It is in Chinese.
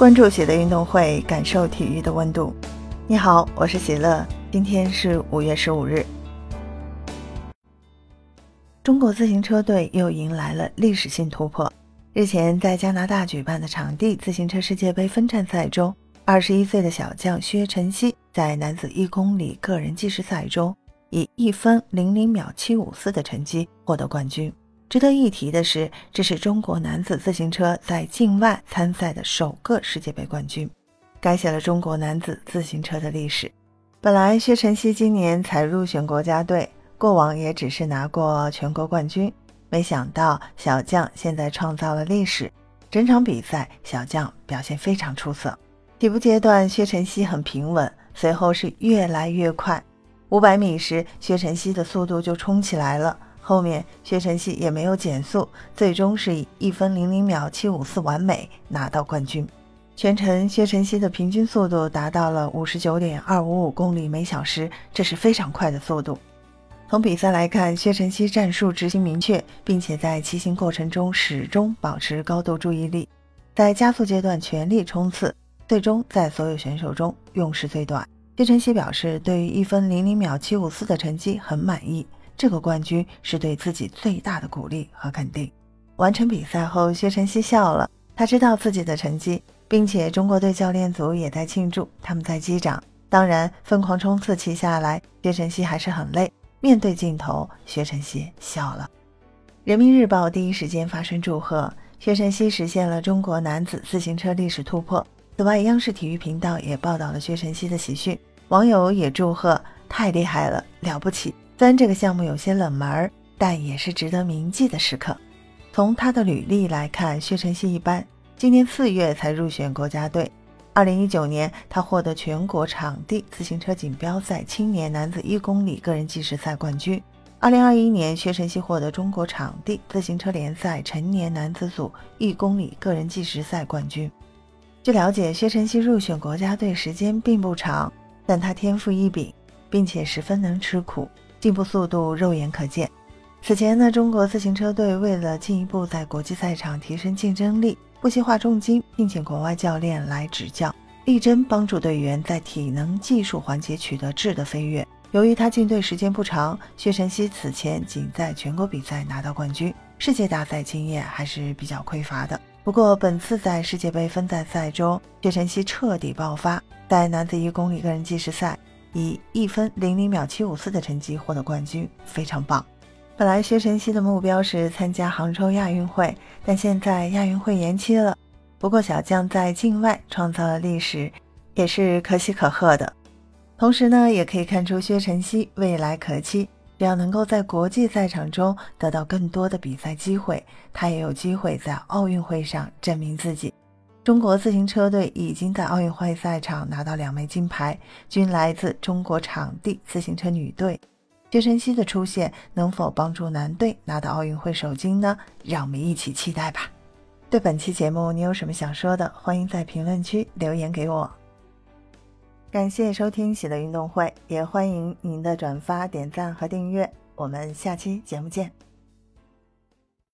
关注喜乐运动会，感受体育的温度。你好，我是喜乐，今天是五月十五日。中国自行车队又迎来了历史性突破。日前，在加拿大举办的场地自行车世界杯分站赛中，二十一岁的小将薛晨曦在男子一公里个人计时赛中，以一分零零秒七五四的成绩获得冠军。值得一提的是，这是中国男子自行车在境外参赛的首个世界杯冠军，改写了中国男子自行车的历史。本来薛晨曦今年才入选国家队，过往也只是拿过全国冠军，没想到小将现在创造了历史。整场比赛，小将表现非常出色。起步阶段，薛晨曦很平稳，随后是越来越快。五百米时，薛晨曦的速度就冲起来了。后面薛晨曦也没有减速，最终是以一分零零秒七五四完美拿到冠军。全程薛晨曦的平均速度达到了五十九点二五五公里每小时，这是非常快的速度。从比赛来看，薛晨曦战术执行明确，并且在骑行过程中始终保持高度注意力，在加速阶段全力冲刺，最终在所有选手中用时最短。薛晨曦表示，对于一分零零秒七五四的成绩很满意。这个冠军是对自己最大的鼓励和肯定。完成比赛后，薛晨曦笑了，他知道自己的成绩，并且中国队教练组也在庆祝，他们在击掌。当然，疯狂冲刺骑下来，薛晨曦还是很累。面对镜头，薛晨曦笑了。人民日报第一时间发声祝贺薛晨曦实现了中国男子自行车历史突破。此外，央视体育频道也报道了薛晨曦的喜讯，网友也祝贺：太厉害了，了不起！虽然这个项目有些冷门，但也是值得铭记的时刻。从他的履历来看，薛晨曦一般。今年四月才入选国家队。二零一九年，他获得全国场地自行车锦标赛青年男子一公里个人计时赛冠军。二零二一年，薛晨曦获得中国场地自行车联赛成年男子组一公里个人计时赛冠军。据了解，薛晨曦入选国家队时间并不长，但他天赋异禀，并且十分能吃苦。进步速度肉眼可见。此前呢，中国自行车队为了进一步在国际赛场提升竞争力，不惜花重金聘请国外教练来指教，力争帮助队员在体能技术环节取得质的飞跃。由于他进队时间不长，薛晨曦此前仅在全国比赛拿到冠军，世界大赛经验还是比较匮乏的。不过本次在世界杯分站赛中，薛晨曦彻底爆发，在男子一公里个人计时赛。以一分零零秒七五四的成绩获得冠军，非常棒。本来薛晨曦的目标是参加杭州亚运会，但现在亚运会延期了。不过小将在境外创造了历史，也是可喜可贺的。同时呢，也可以看出薛晨曦未来可期。只要能够在国际赛场中得到更多的比赛机会，他也有机会在奥运会上证明自己。中国自行车队已经在奥运会赛场拿到两枚金牌，均来自中国场地自行车女队。薛晨曦的出现能否帮助男队拿到奥运会首金呢？让我们一起期待吧。对本期节目你有什么想说的？欢迎在评论区留言给我。感谢收听喜乐运动会，也欢迎您的转发、点赞和订阅。我们下期节目见。